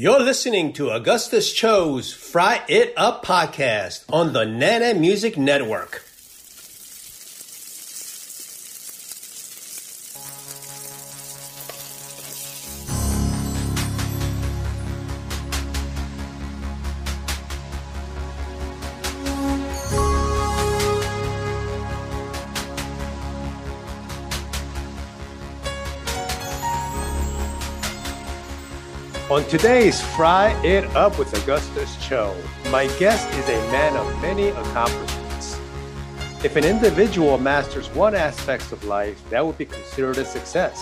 You're listening to Augustus Cho's Fry It Up podcast on the Nana Music Network. Today's Fry It Up with Augustus Cho, my guest is a man of many accomplishments. If an individual masters one aspect of life, that would be considered a success.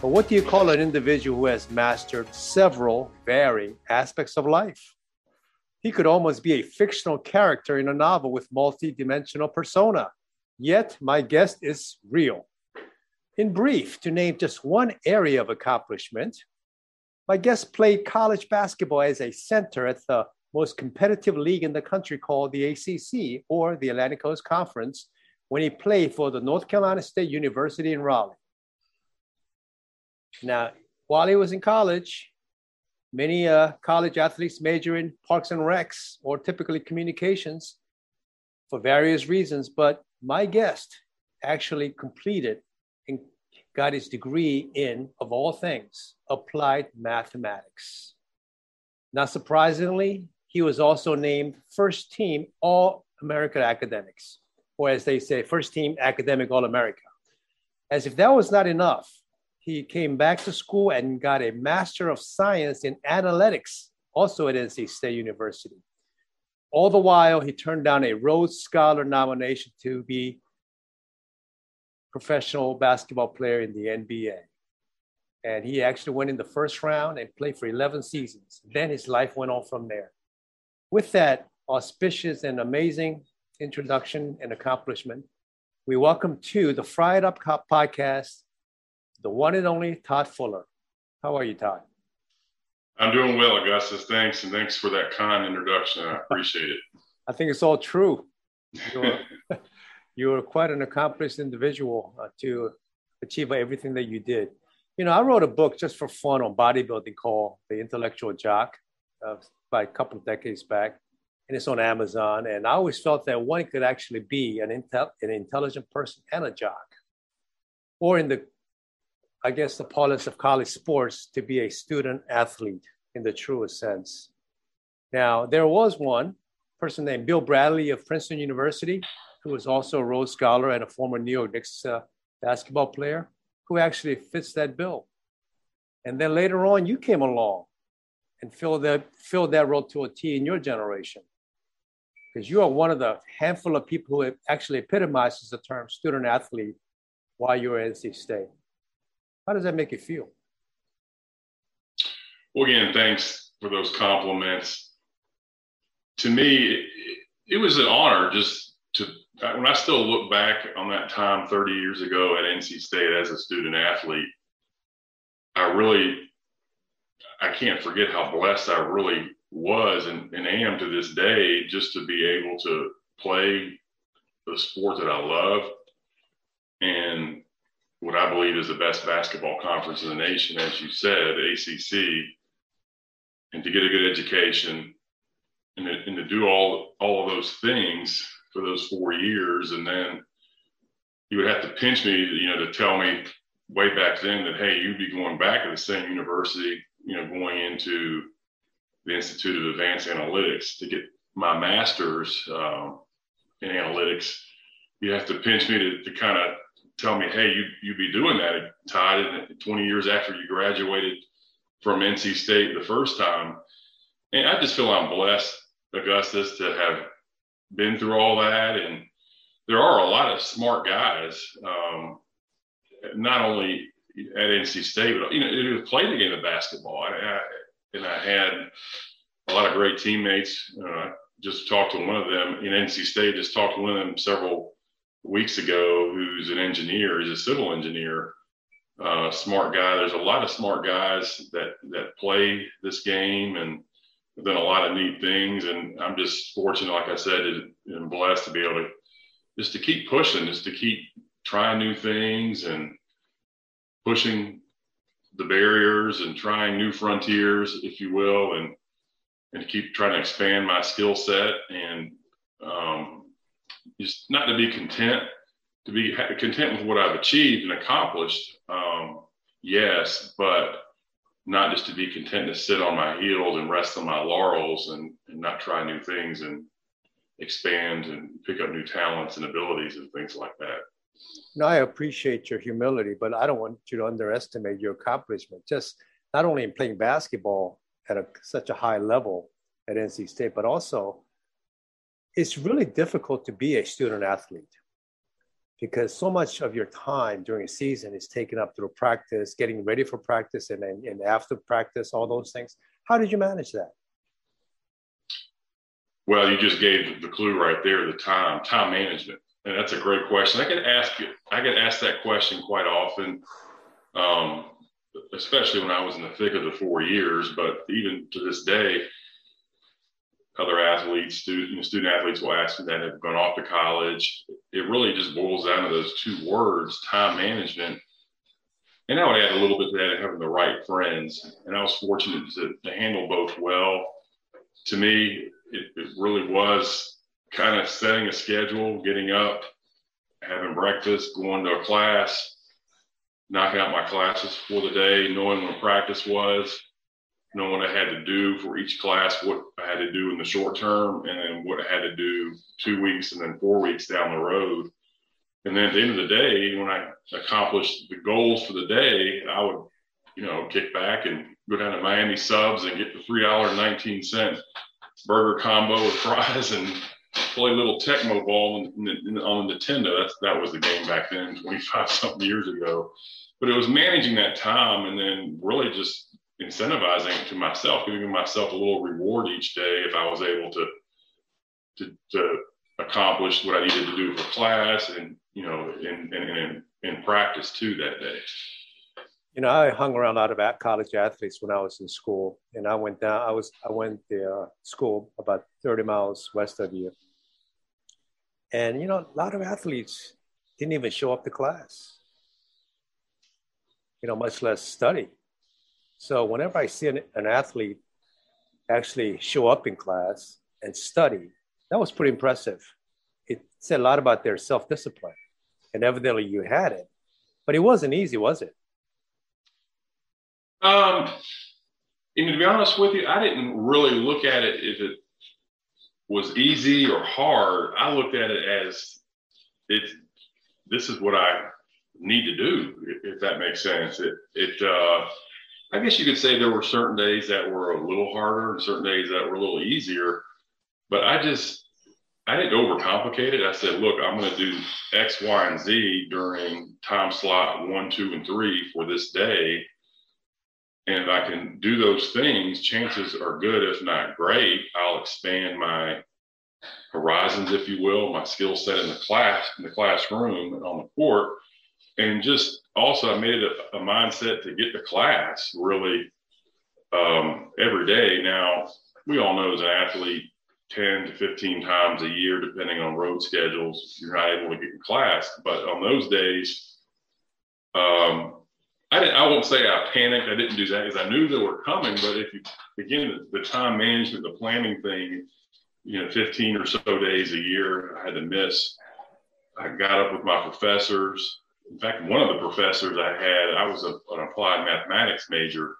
But what do you call an individual who has mastered several varying aspects of life? He could almost be a fictional character in a novel with multi-dimensional persona. Yet my guest is real. In brief, to name just one area of accomplishment, my guest played college basketball as a center at the most competitive league in the country called the ACC or the Atlantic Coast Conference when he played for the North Carolina State University in Raleigh. Now, while he was in college, many uh, college athletes major in parks and recs or typically communications for various reasons, but my guest actually completed got his degree in, of all things, applied mathematics. Not surprisingly, he was also named first team All American Academics, or as they say, first team academic All America. As if that was not enough, he came back to school and got a Master of Science in Analytics, also at NC State University. All the while, he turned down a Rhodes Scholar nomination to be professional basketball player in the NBA. And he actually went in the first round and played for 11 seasons. Then his life went on from there. With that auspicious and amazing introduction and accomplishment, we welcome to the Fry It Up podcast the one and only Todd Fuller. How are you, Todd? I'm doing well, Augustus. Thanks, and thanks for that kind introduction. I appreciate it. I think it's all true. you were quite an accomplished individual uh, to achieve everything that you did. You know, I wrote a book just for fun on bodybuilding called The Intellectual Jock uh, by a couple of decades back, and it's on Amazon. And I always felt that one could actually be an, intel- an intelligent person and a jock, or in the, I guess, the parlance of college sports, to be a student athlete in the truest sense. Now, there was one person named Bill Bradley of Princeton University who was also a Rhodes Scholar and a former York Knicks uh, basketball player, who actually fits that bill. And then later on, you came along and filled that, filled that role to a T in your generation. Because you are one of the handful of people who actually epitomizes the term student athlete while you were at NC State. How does that make you feel? Well, again, thanks for those compliments. To me, it, it was an honor just when I still look back on that time 30 years ago at NC State as a student athlete, I really, I can't forget how blessed I really was and, and am to this day just to be able to play the sport that I love and what I believe is the best basketball conference in the nation, as you said, ACC, and to get a good education and to, and to do all all of those things for those four years. And then he would have to pinch me, you know, to tell me way back then that, hey, you'd be going back to the same university, you know, going into the Institute of Advanced Analytics to get my master's um, in analytics. You have to pinch me to, to kind of tell me, hey, you you'd be doing that, at Todd, 20 years after you graduated from NC State the first time. And I just feel I'm blessed, Augustus, to have been through all that, and there are a lot of smart guys, um, not only at NC State, but you know, who played the game of basketball. I, I, and I had a lot of great teammates. Uh, just talked to one of them in NC State. Just talked to one of them several weeks ago, who's an engineer. He's a civil engineer. Uh, smart guy. There's a lot of smart guys that that play this game, and done a lot of neat things, and I'm just fortunate, like I said, and blessed to be able to just to keep pushing, just to keep trying new things and pushing the barriers and trying new frontiers, if you will, and and keep trying to expand my skill set and um, just not to be content, to be content with what I've achieved and accomplished. Um, yes, but not just to be content to sit on my heels and rest on my laurels and, and not try new things and expand and pick up new talents and abilities and things like that. No, I appreciate your humility, but I don't want you to underestimate your accomplishment. Just not only in playing basketball at a, such a high level at NC State, but also it's really difficult to be a student athlete because so much of your time during a season is taken up through practice, getting ready for practice, and then and after practice, all those things. How did you manage that? Well, you just gave the clue right there, the time, time management. And that's a great question. I get ask I get asked that question quite often, um, especially when I was in the thick of the four years. But even to this day, other athletes, student, student athletes will ask me that have gone off to college. It really just boils down to those two words, time management. And I would add a little bit to that, having the right friends. And I was fortunate to, to handle both well. To me, it, it really was kind of setting a schedule, getting up, having breakfast, going to a class, knocking out my classes for the day, knowing when practice was, know what I had to do for each class, what I had to do in the short term, and then what I had to do two weeks and then four weeks down the road. And then at the end of the day, when I accomplished the goals for the day, I would, you know, kick back and go down to Miami Subs and get the three dollar nineteen cent burger combo with fries and play a little Tecmo Bowl on the Nintendo. That's that was the game back then, twenty five something years ago. But it was managing that time and then really just incentivizing to myself, giving myself a little reward each day if I was able to to, to accomplish what I needed to do for class and you know in in, in, practice too that day. You know, I hung around a lot of college athletes when I was in school, and I went down. I was I went to uh, school about 30 miles west of you, and you know, a lot of athletes didn't even show up to class. You know, much less study. So whenever I see an, an athlete actually show up in class and study, that was pretty impressive. It said a lot about their self discipline. And evidently you had it. But it wasn't easy, was it? Um, and to be honest with you, I didn't really look at it if it was easy or hard. I looked at it as it's this is what I need to do, if that makes sense. It it uh, I guess you could say there were certain days that were a little harder and certain days that were a little easier. But I just, I didn't overcomplicate it. I said, look, I'm going to do X, Y, and Z during time slot one, two, and three for this day. And if I can do those things, chances are good, if not great, I'll expand my horizons, if you will, my skill set in the class, in the classroom and on the court. And just also I made it a, a mindset to get to class really um, every day. Now we all know as an athlete, 10 to 15 times a year, depending on road schedules, you're not able to get in class. But on those days, um, I, didn't, I won't say I panicked. I didn't do that because I knew they were coming. But if you, again, the, the time management, the planning thing, you know, 15 or so days a year I had to miss. I got up with my professors in fact, one of the professors I had, I was a, an applied mathematics major,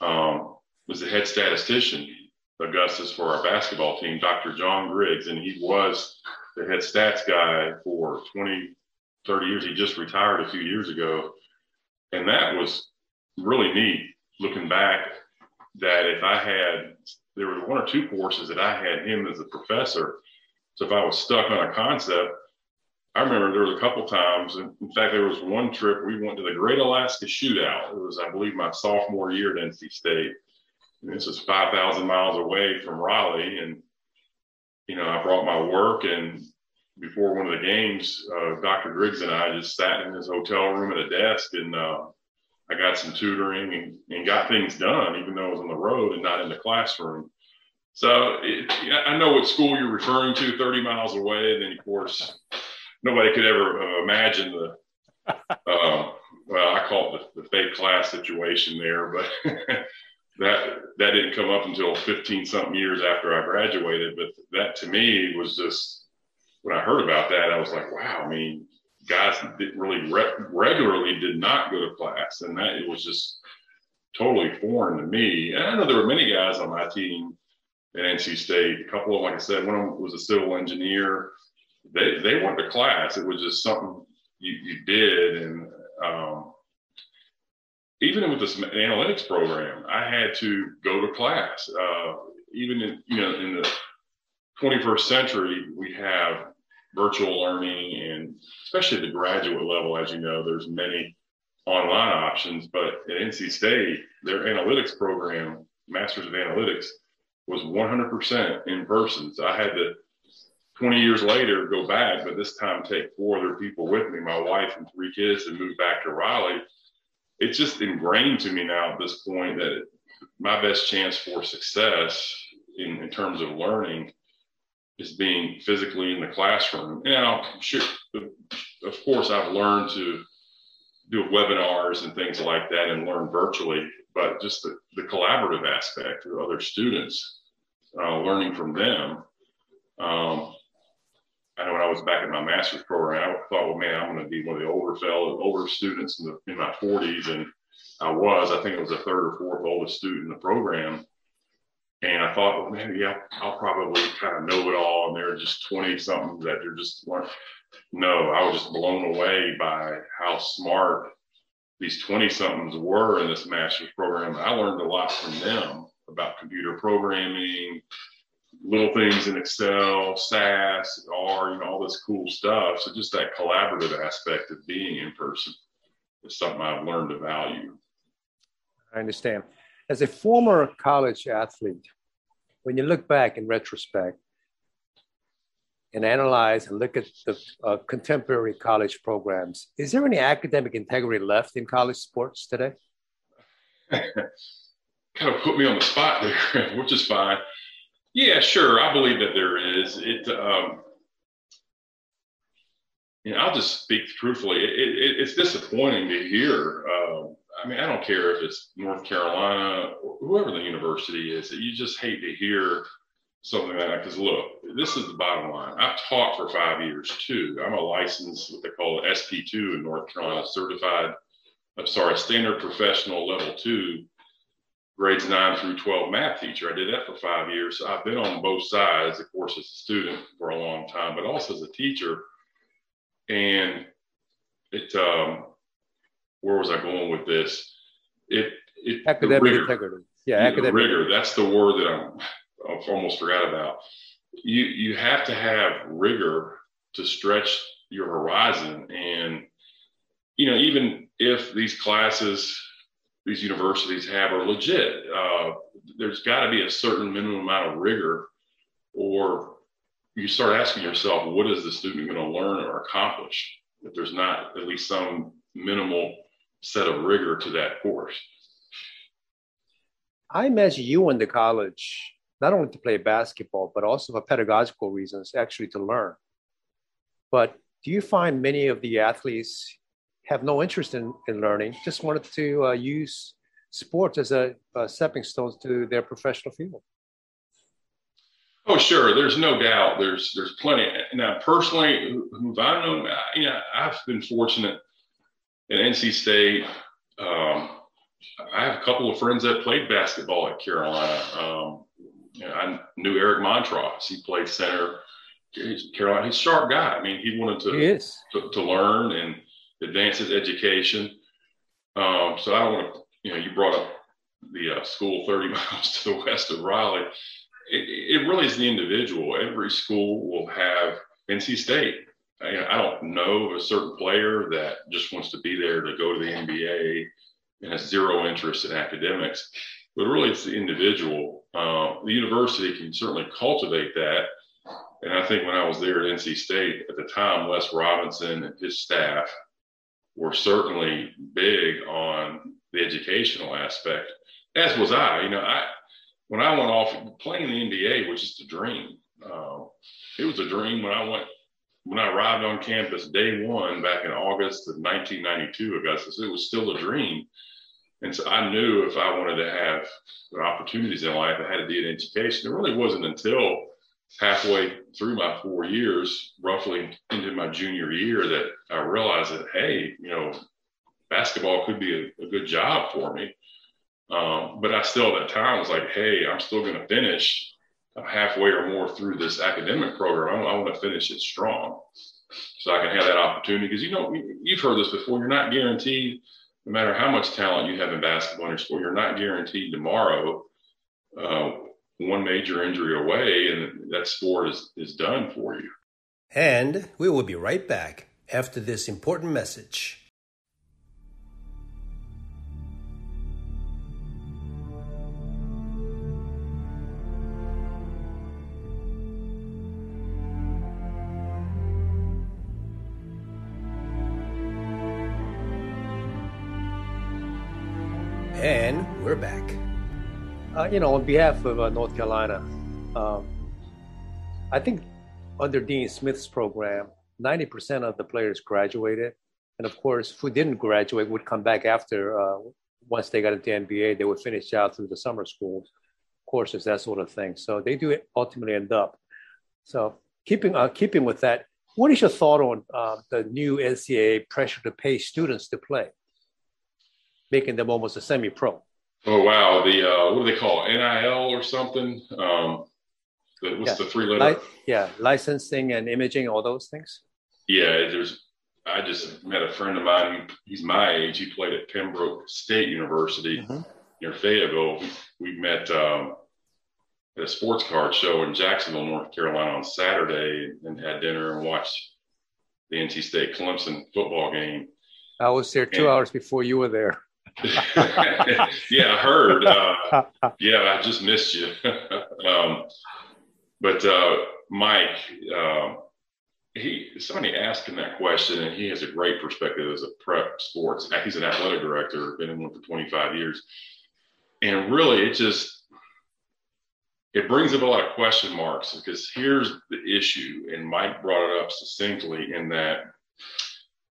um, was the head statistician, Augustus, for our basketball team, Dr. John Griggs, and he was the head stats guy for 20, 30 years. He just retired a few years ago. And that was really neat looking back that if I had, there were one or two courses that I had him as a professor. So if I was stuck on a concept, I remember there was a couple times. and In fact, there was one trip we went to the Great Alaska Shootout. It was, I believe, my sophomore year at NC State. And this is 5,000 miles away from Raleigh. And, you know, I brought my work. And before one of the games, uh, Dr. Griggs and I just sat in his hotel room at a desk and uh, I got some tutoring and, and got things done, even though I was on the road and not in the classroom. So it, I know what school you're referring to, 30 miles away. And then, of course, nobody could ever uh, imagine the uh, well, I call it the, the fake class situation there, but that that didn't come up until 15 something years after I graduated. But that to me was just when I heard about that, I was like, wow. I mean, guys that really re- regularly did not go to class, and that it was just totally foreign to me. And I know there were many guys on my team at NC State. A couple of, like I said, one of them was a civil engineer. They they went to class. It was just something you, you did, and um, even with this analytics program, I had to go to class. Uh, even in you know in the 21st century, we have virtual learning, and especially at the graduate level, as you know, there's many online options. But at NC State, their analytics program, Masters of Analytics, was 100% in person. So I had to 20 years later go back, but this time take four other people with me, my wife and three kids, and move back to Raleigh. It's just ingrained to me now at this point that my best chance for success in, in terms of learning is being physically in the classroom. Now, sure, of course, I've learned to do webinars and things like that and learn virtually, but just the, the collaborative aspect with other students, uh, learning from them. Um, I know when I was back in my master's program, I thought, well, man, I'm going to be one of the older fellow, older students in, the, in my 40s, and I was. I think I was the third or fourth oldest student in the program. And I thought, well, maybe yeah, I'll probably kind of know it all. And they're just 20 something that they're just like, no, I was just blown away by how smart these 20 somethings were in this master's program. I learned a lot from them about computer programming, little things in Excel, SAS, R, you know, all this cool stuff. So just that collaborative aspect of being in person is something I've learned to value. I understand. As a former college athlete, when you look back in retrospect and analyze and look at the uh, contemporary college programs, is there any academic integrity left in college sports today? kind of put me on the spot there, which is fine. Yeah, sure. I believe that there is. It, um, you know, I'll just speak truthfully. It, it, it's disappointing to hear. Uh, I mean, I don't care if it's North Carolina or whoever the university is. You just hate to hear something like that. Because look, this is the bottom line. I've taught for five years too. I'm a licensed, what they call SP2 in North Carolina, certified. I'm sorry, standard professional level two grades nine through 12 math teacher. I did that for five years. So I've been on both sides, of course, as a student for a long time, but also as a teacher. And it, um, where was I going with this? It, it academic integrity. Yeah, yeah academic rigor. That's the word that I'm, I've almost forgot about. You, you have to have rigor to stretch your horizon. And, you know, even if these classes these universities have are legit. Uh, there's got to be a certain minimum amount of rigor, or you start asking yourself, what is the student going to learn or accomplish if there's not at least some minimal set of rigor to that course? I imagine you went to college not only to play basketball, but also for pedagogical reasons, actually to learn. But do you find many of the athletes have no interest in, in learning, just wanted to uh, use sports as a, a stepping stone to their professional field. Oh, sure. There's no doubt. There's there's plenty. Now, personally, who I know, you know, I've been fortunate at NC State. Um, I have a couple of friends that played basketball at Carolina. Um, you know, I knew Eric Montross. He played center. He's Carolina. He's a sharp guy. I mean, he wanted to he to, to, learn and advances education. Um, so I don't want to, you know, you brought up the uh, school 30 miles to the west of Raleigh. It, it, really is the individual. Every school will have NC State. I, I don't know of a certain player that just wants to be there to go to the NBA and has zero interest in academics. But really, it's the individual. Uh, the university can certainly cultivate that. And I think when I was there at NC State at the time, Les Robinson and his staff were certainly big on the educational aspect, as was I. You know, I when I went off playing the NBA was just a dream. Uh, it was a dream when I went when I arrived on campus day one back in August of 1992, Augustus, it was still a dream. And so I knew if I wanted to have opportunities in life, I had to be in education. It really wasn't until halfway through my four years, roughly into my junior year, that I realized that, hey, you know, basketball could be a, a good job for me. Um, but I still at that time was like, hey, I'm still going to finish halfway or more through this academic program. I, I want to finish it strong so I can have that opportunity. Because, you know, you've heard this before. You're not guaranteed, no matter how much talent you have in basketball in your you're not guaranteed tomorrow uh, one major injury away and that sport is, is done for you. And we will be right back after this important message. You know, on behalf of uh, North Carolina, um, I think under Dean Smith's program, 90% of the players graduated. And of course, who didn't graduate would come back after, uh, once they got into the NBA, they would finish out through the summer school courses, that sort of thing. So they do ultimately end up. So keeping, uh, keeping with that, what is your thought on uh, the new NCAA pressure to pay students to play? making them almost a semi-pro. Oh wow! The uh, what do they call it? NIL or something? Um, the, what's yeah. the three letter? yeah, licensing and imaging, all those things. Yeah, there's. I just met a friend of mine. He's my age. He played at Pembroke State University mm-hmm. near Fayetteville. We, we met um, at a sports card show in Jacksonville, North Carolina, on Saturday, and had dinner and watched the NC State Clemson football game. I was there two and, hours before you were there. yeah, I heard. Uh, yeah, I just missed you. um, but uh, Mike, uh, he somebody asked him that question, and he has a great perspective as a prep sports. He's an athletic director, been in one for 25 years, and really, it just it brings up a lot of question marks because here's the issue, and Mike brought it up succinctly in that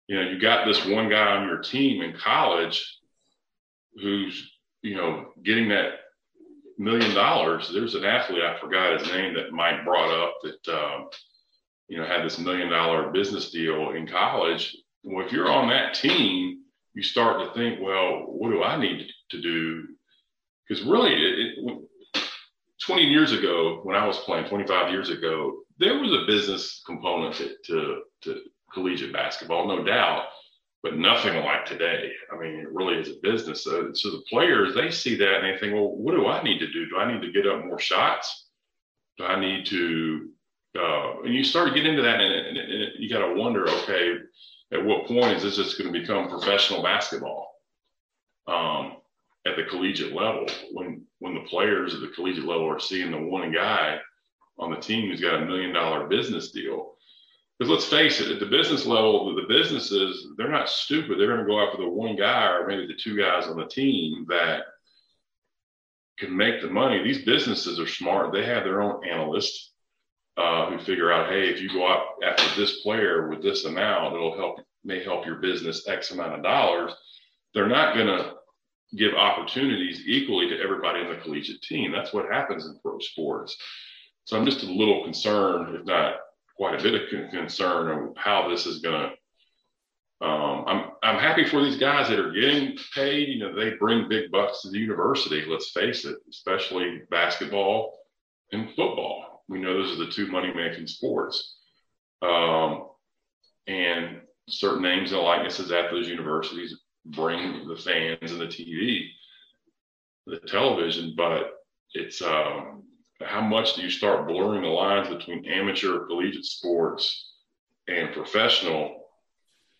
you know you got this one guy on your team in college who's you know getting that million dollars. There's an athlete I forgot his name that Mike brought up that um, you know had this million dollar business deal in college. Well, if you're on that team, you start to think, well, what do I need to do? Because really, it, it, 20 years ago, when I was playing, 25 years ago, there was a business component to, to, to collegiate basketball, no doubt but nothing like today. I mean, it really is a business. So, so the players, they see that and they think, well, what do I need to do? Do I need to get up more shots? Do I need to, uh, and you start to get into that and, and, and you got to wonder, okay, at what point is this just going to become professional basketball um, at the collegiate level when, when the players at the collegiate level are seeing the one guy on the team who's got a million dollar business deal because let's face it, at the business level, the businesses, they're not stupid. They're going to go after the one guy or maybe the two guys on the team that can make the money. These businesses are smart. They have their own analysts uh, who figure out, hey, if you go out after this player with this amount, it'll help, may help your business X amount of dollars. They're not going to give opportunities equally to everybody in the collegiate team. That's what happens in pro sports. So I'm just a little concerned, if not quite a bit of concern of how this is going to. Um, I'm I'm happy for these guys that are getting paid. You know, they bring big bucks to the university. Let's face it, especially basketball and football. We know those are the two money making sports. Um, and certain names and likenesses at those universities bring the fans and the TV, the television, but it's um, how much do you start blurring the lines between amateur collegiate sports and professional?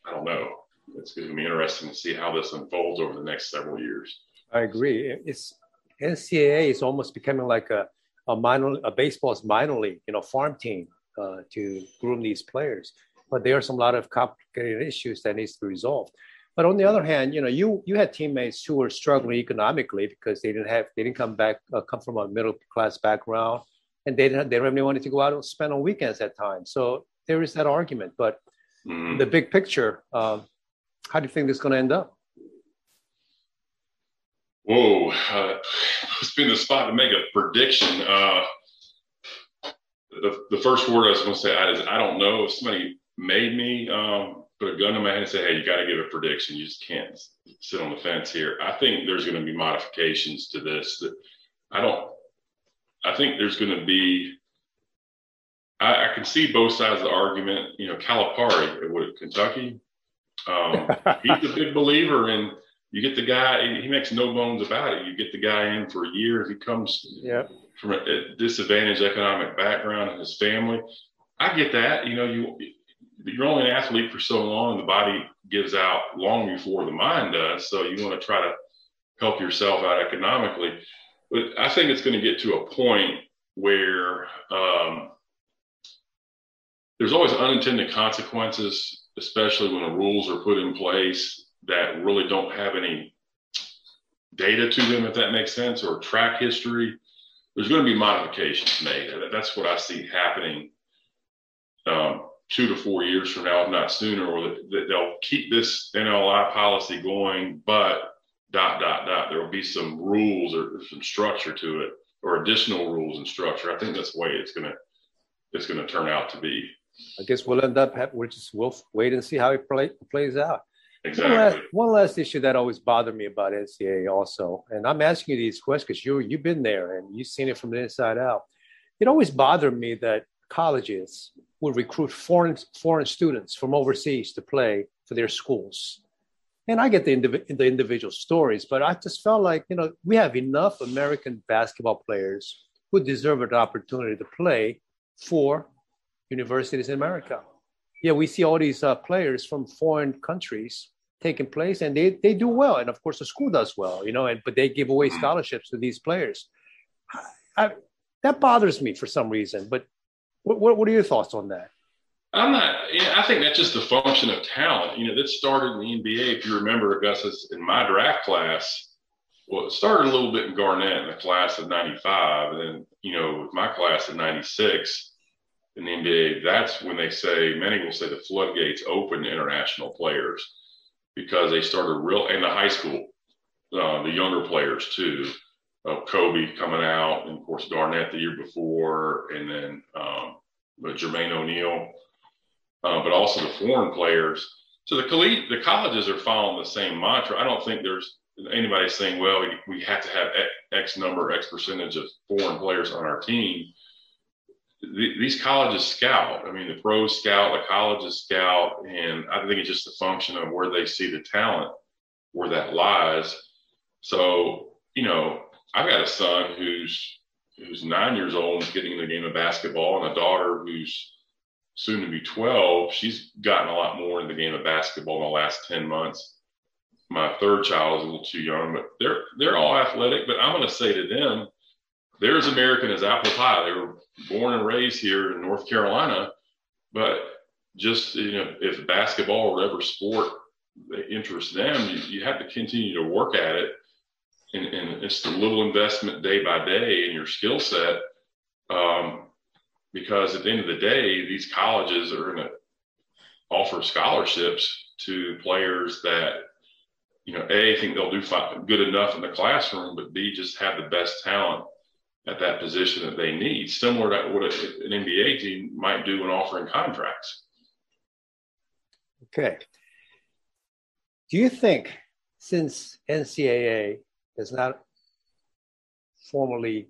I don't know. It's going to be interesting to see how this unfolds over the next several years. I agree. It's NCAA is almost becoming like a a minor a baseball's minor league, you know, farm team uh, to groom these players. But there are some lot of complicated issues that needs to be resolved. But on the other hand, you know, you you had teammates who were struggling economically because they didn't have they didn't come back uh, come from a middle class background, and they didn't they really wanted to go out and spend on weekends at times. So there is that argument. But mm. the big picture, uh, how do you think this is going to end up? Whoa, uh, it's been the spot to make a prediction. Uh, the, the first word I was going to say is I don't know. If somebody made me um, put a gun in my hand and say, hey, you got to give a prediction. You just can't sit on the fence here. I think there's going to be modifications to this that I don't, I think there's going to be, I, I can see both sides of the argument. You know, Calipari at Kentucky, um, he's a big believer in you get the guy, he makes no bones about it. You get the guy in for a year. He comes yep. from a disadvantaged economic background and his family. I get that. You know, you you're only an athlete for so long. The body gives out long before the mind does. So you want to try to help yourself out economically. But I think it's going to get to a point where um, there's always unintended consequences, especially when the rules are put in place that really don't have any data to them, if that makes sense, or track history. There's going to be modifications made. That's what I see happening um, two to four years from now, if not sooner, or that they'll keep this NLI policy going, but dot dot dot. There will be some rules or some structure to it, or additional rules and structure. I think that's the way it's gonna it's gonna turn out to be. I guess we'll end up. We'll just we'll wait and see how it play, plays out. Exactly. One last, one last, issue that always bothered me about NCAA also, and I'm asking you these questions because you you've been there and you've seen it from the inside out. It always bothered me that colleges would recruit foreign foreign students from overseas to play for their schools. And I get the, indiv- the individual stories, but I just felt like you know we have enough American basketball players who deserve an opportunity to play for universities in America. Yeah, we see all these uh, players from foreign countries taking place, and they they do well, and of course the school does well, you know. And but they give away scholarships to these players. I, that bothers me for some reason, but what, what, what are your thoughts on that? I'm not. You know, I think that's just the function of talent. You know, that started in the NBA. If you remember, Augustus, in my draft class, well, it started a little bit in Garnett in the class of '95, and then you know, with my class of '96 in the NBA, that's when they say many will say the floodgates open to international players because they started real in the high school, uh, the younger players too of Kobe coming out, and of course Garnett the year before, and then um, but Jermaine O'Neal, uh, but also the foreign players. So the collegiate, the colleges are following the same mantra. I don't think there's anybody saying, well, we, have to have X number, X percentage of foreign players on our team. The, these colleges scout. I mean, the pros scout, the colleges scout, and I think it's just a function of where they see the talent, where that lies. So, you know, I've got a son who's who's nine years old and getting in the game of basketball, and a daughter who's soon to be 12. She's gotten a lot more in the game of basketball in the last 10 months. My third child is a little too young, but they're they're all athletic. But I'm going to say to them, they're as American as apple pie. They were born and raised here in North Carolina, but just you know, if basketball or whatever sport interests them, you, you have to continue to work at it and, and it's the little investment day by day in your skill set. Um, because at the end of the day, these colleges are going to offer scholarships to players that, you know, A, think they'll do good enough in the classroom, but B, just have the best talent at that position that they need, similar to what an NBA team might do when offering contracts. Okay. Do you think since NCAA does not formally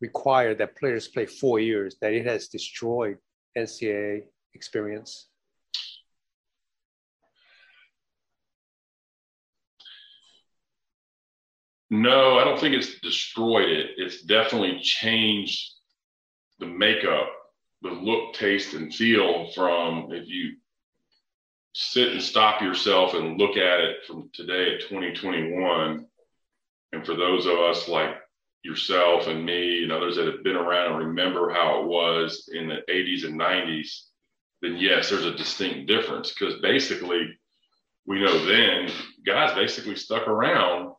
require that players play four years, that it has destroyed NCAA experience? No, I don't think it's destroyed it. It's definitely changed the makeup, the look, taste, and feel from if you sit and stop yourself and look at it from today at 2021 and for those of us like yourself and me and others that have been around and remember how it was in the 80s and 90s, then yes, there's a distinct difference because basically we know then guys basically stuck around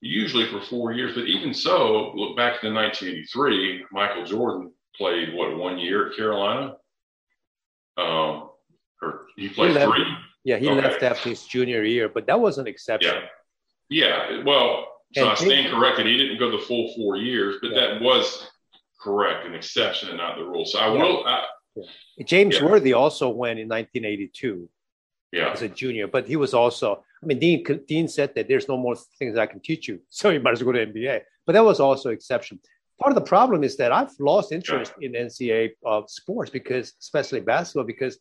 usually for four years. But even so, look back to 1983, Michael Jordan played what one year at Carolina. Um, or he played he three. Yeah, he okay. left after his junior year, but that was an exception. Yeah, yeah. Well, so I stand corrected. He didn't go the full four years, but yeah. that was correct, an exception and not the rule. So I yeah. will. I, James Worthy also went in 1982 yeah. as a junior, but he was also. I mean, Dean Dean said that there's no more things I can teach you, so you might as well go to NBA. But that was also exception. Part of the problem is that I've lost interest yeah. in NCAA uh, sports because, especially basketball, because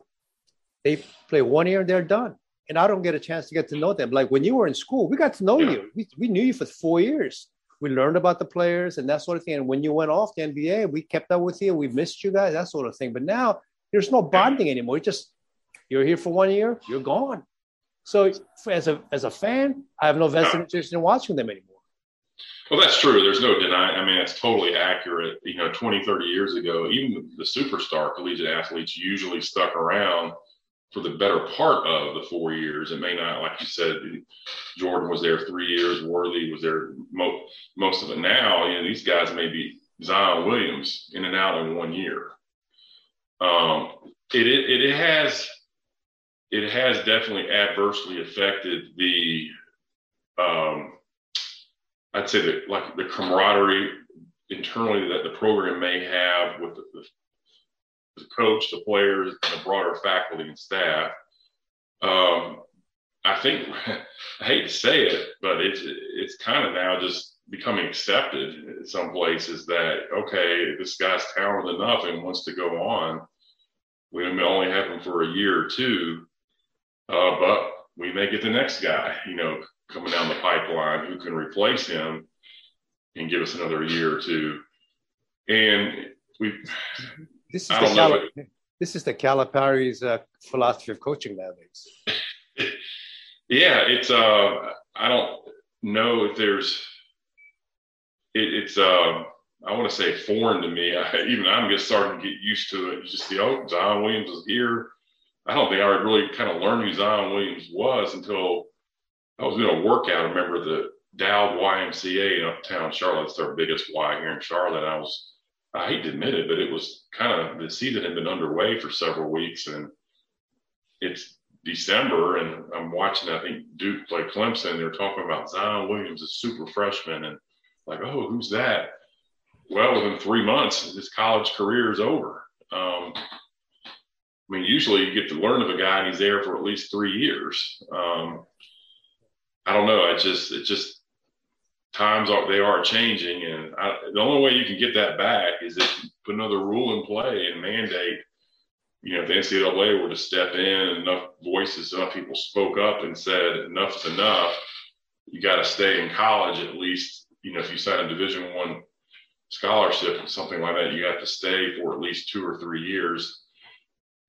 they play one year and they're done, and I don't get a chance to get to know them. Like when you were in school, we got to know yeah. you. We, we knew you for four years. We learned about the players and that sort of thing. And when you went off the NBA, we kept up with you. We missed you guys, that sort of thing. But now there's no bonding anymore. You just you're here for one year, you're gone. So as a as a fan, I have no vested interest in watching them anymore. Well, that's true. There's no denying. I mean, that's totally accurate. You know, 20, 30 years ago, even the superstar collegiate athletes usually stuck around for the better part of the four years. It may not, like you said, Jordan was there three years, Worthy was there mo- most of it. Now, you know, these guys may be Zion Williams in and out in one year. Um, it, it, it has it has definitely adversely affected the um, I'd say that like the camaraderie internally that the program may have with the, the coach, the players, and the broader faculty and staff. Um, I think I hate to say it, but it's it's kind of now just becoming accepted in some places that okay, this guy's talented enough and wants to go on. We only have him for a year or two, uh, but we may get the next guy, you know, coming down the pipeline who can replace him and give us another year or two. And we this is the Cal- this is the Calipari's uh, philosophy of coaching nowadays. yeah, it's uh, I don't know if there's it, it's uh, I want to say foreign to me. I, even I'm just starting to get used to it. just the oh, Zion Williams is here. I don't think I really kind of learned who Zion Williams was until I was doing a workout. I remember the Dowd YMCA in uptown Charlotte. It's our biggest Y here in Charlotte. I was I hate to admit it, but it was kind of the season had been underway for several weeks, and it's December, and I'm watching. I think Duke play Clemson. They're talking about Zion Williams, a super freshman, and like, oh, who's that? Well, within three months, his college career is over. Um, I mean, usually you get to learn of a guy, and he's there for at least three years. Um, I don't know. It just it just times are they are changing, and I, the only way you can get that back is if you put another rule in play and mandate. You know, if the NCAA were to step in, enough voices, enough people spoke up and said enough's enough. You got to stay in college at least. You know, if you sign a Division One scholarship, something like that, you have to stay for at least two or three years.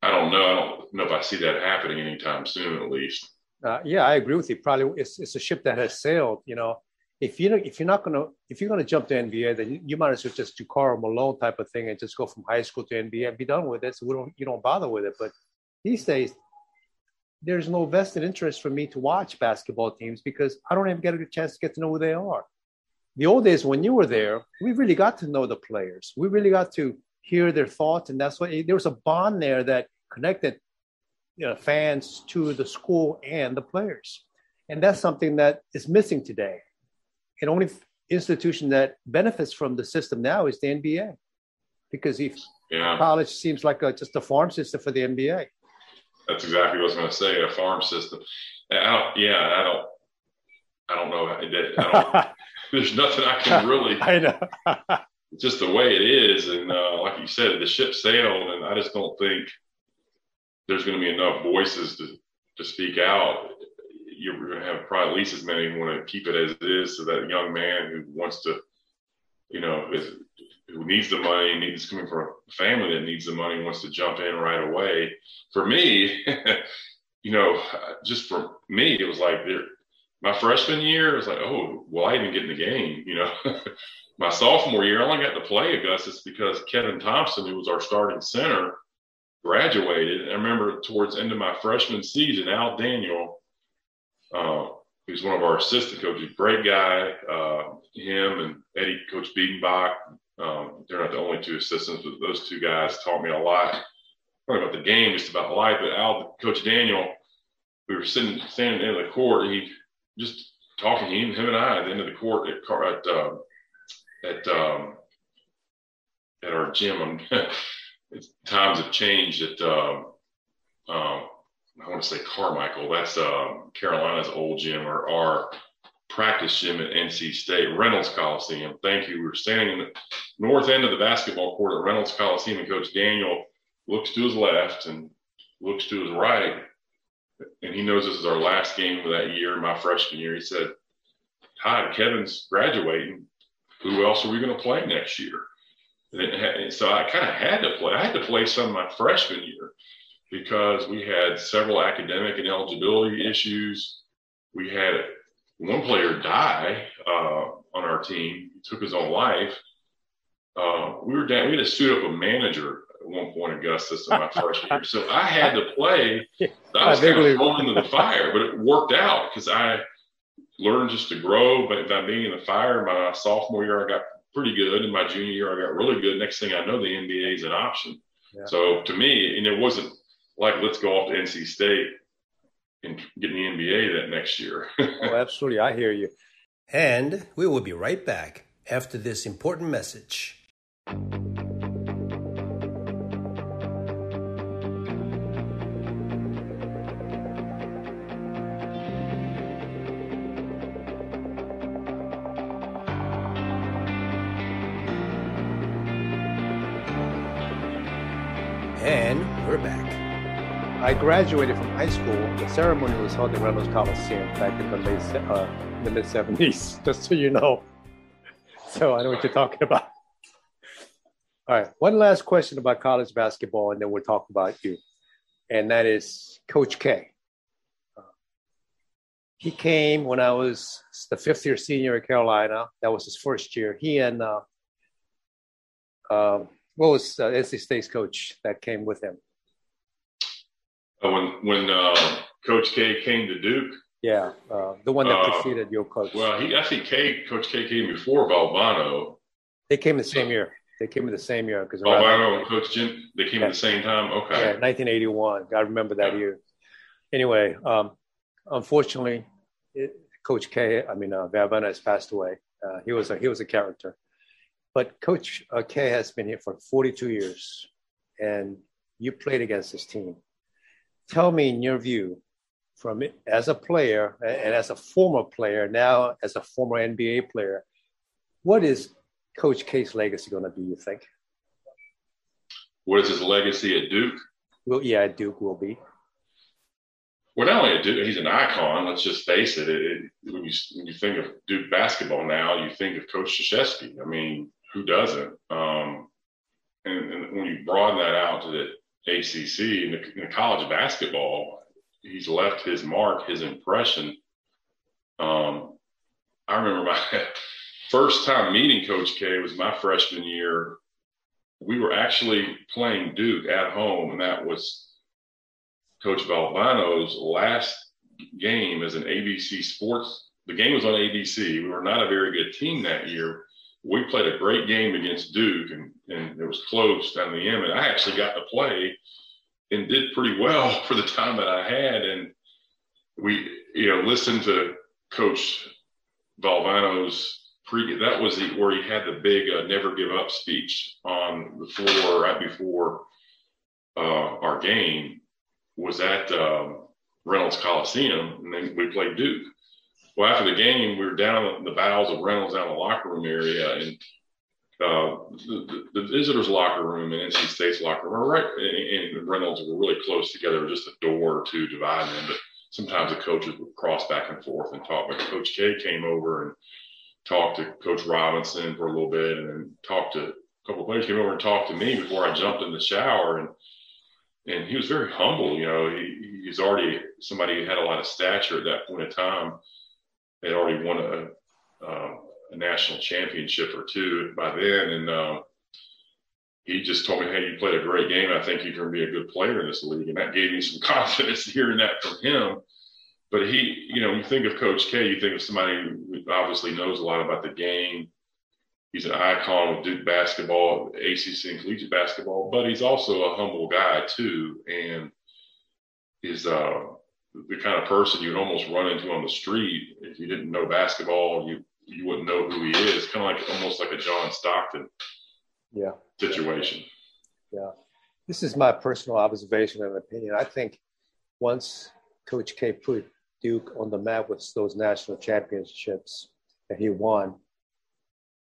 I don't know. I don't know if I see that happening anytime soon, at least. Uh, yeah, I agree with you. Probably it's, it's a ship that has sailed. You know, if you if you're not gonna if you're gonna jump to NBA, then you, you might as well just do Karl Malone type of thing and just go from high school to NBA and be done with it. So we don't you don't bother with it. But these days, there's no vested interest for me to watch basketball teams because I don't even get a chance to get to know who they are. The old days when you were there, we really got to know the players. We really got to hear their thoughts, and that's why there was a bond there that connected you know, fans to the school and the players. And that's something that is missing today and only institution that benefits from the system now is the NBA, because if yeah. college seems like a, just a farm system for the NBA. That's exactly what I was going to say. A farm system. I don't, yeah, I don't. I don't know. I don't, there's nothing I can really. I know. just the way it is, and uh, like you said, the ship sailed, and I just don't think there's going to be enough voices to to speak out you're going to have probably at least as many want to keep it as it is. So that young man who wants to, you know, is, who needs the money, needs coming from a family that needs the money, wants to jump in right away. For me, you know, just for me, it was like my freshman year, it was like, oh, well, I didn't get in the game, you know. my sophomore year, I only got to play Augustus because Kevin Thompson, who was our starting center, graduated. I remember towards end of my freshman season, Al Daniel uh, one of our assistant coaches, great guy. Uh, him and Eddie, Coach Biedenbach, um, they're not the only two assistants, but those two guys taught me a lot. probably about the game, just about life. But Al, Coach Daniel, we were sitting standing in the court. He just talking him, him and I at the end of the court at at uh, at um, at our gym. times have changed at um, um, I want to say Carmichael. That's uh, Carolina's old gym or our practice gym at NC State, Reynolds Coliseum. Thank you. We were standing in the north end of the basketball court at Reynolds Coliseum, and Coach Daniel looks to his left and looks to his right, and he knows this is our last game of that year, my freshman year. He said, "Hi, Kevin's graduating. Who else are we going to play next year?" And so I kind of had to play. I had to play some of my freshman year because we had several academic and eligibility issues. We had one player die uh, on our team. He took his own life. Uh, we were down. We had to suit up a manager at one point, in Augustus, in my freshman year. So I had to play. I was kind of thrown into the fire, but it worked out because I learned just to grow. But by being in the fire, my sophomore year, I got pretty good. In my junior year, I got really good. Next thing I know, the NBA is an option. Yeah. So to me, and it wasn't like let's go off to NC State and get in the NBA that next year. oh, absolutely. I hear you. And we will be right back after this important message. I graduated from high school. The ceremony was held in Reynolds Coliseum back in the late uh, the mid seventies. Just so you know, so I know what you're talking about. All right, one last question about college basketball, and then we'll talk about you, and that is Coach K. He came when I was the fifth year senior at Carolina. That was his first year. He and uh, uh, what was uh, NC State's coach that came with him? When when uh, Coach K came to Duke. Yeah, uh, the one that uh, preceded your coach. Well, he actually K Coach K came before Valvano. They came the same year. They came in the same year because Valvano and Coach Jim they came yeah. at the same time. Okay. Yeah, 1981. I remember that yeah. year. Anyway, um, unfortunately, it, Coach K, I mean uh, Valvano has passed away. Uh, he was a he was a character, but Coach uh, K has been here for 42 years, and you played against his team tell me in your view, from as a player and as a former player, now as a former NBA player, what is Coach K's legacy going to be? You think? What is his legacy at Duke? Well, yeah, Duke will be. Well, not only at Duke, he's an icon. Let's just face it. it, it when, you, when you think of Duke basketball now, you think of Coach Krzyzewski. I mean, who doesn't? Um, and, and, when you broaden that out to the ACC in the, in the college basketball, he's left his mark, his impression. Um, I remember my first time meeting Coach K was my freshman year. We were actually playing Duke at home, and that was Coach Valvano's last game as an ABC Sports. The game was on ABC. We were not a very good team that year, we played a great game against Duke, and, and it was close down the end. And I actually got to play and did pretty well for the time that I had. And we, you know, listened to Coach Valvano's pre. That was the, where he had the big uh, "Never Give Up" speech on the floor right before uh, our game. Was at um, Reynolds Coliseum, and then we played Duke. Well, after the game, we were down in the bowels of Reynolds down the locker room area, and uh, the, the, visitors' locker room and NC State's locker room are right, and Reynolds were really close together, just a door to divide them. But sometimes the coaches would cross back and forth and talk. But Coach K came over and talked to Coach Robinson for a little bit, and then talked to a couple of players. Came over and talked to me before I jumped in the shower, and and he was very humble. You know, he, he's already somebody who had a lot of stature at that point in time they already won a, uh, a national championship or two by then. And uh, he just told me, hey, you played a great game. I think you can be a good player in this league. And that gave me some confidence hearing that from him. But he, you know, you think of Coach K, you think of somebody who obviously knows a lot about the game. he's an icon of Duke basketball, ACC and collegiate basketball, but he's also a humble guy too, and is uh, the kind of person you'd almost run into on the street if you didn't know basketball. You you wouldn't know who he is. Kind of like almost like a John Stockton, yeah, situation. Yeah, this is my personal observation and opinion. I think once Coach K put Duke on the map with those national championships that he won,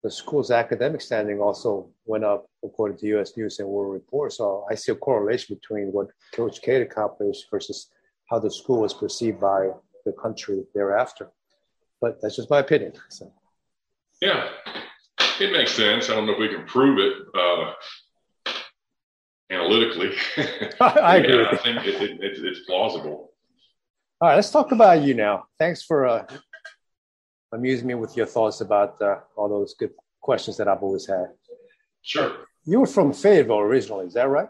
the school's academic standing also went up according to U.S. News and World Report. So I see a correlation between what Coach K accomplished versus how the school was perceived by the country thereafter. But that's just my opinion. So. Yeah, it makes sense. I don't know if we can prove it uh, analytically. I agree. yeah, I think it, it, it, it's plausible. All right, let's talk about you now. Thanks for uh, amusing me with your thoughts about uh, all those good questions that I've always had. Sure. You were from Fayetteville originally, is that right?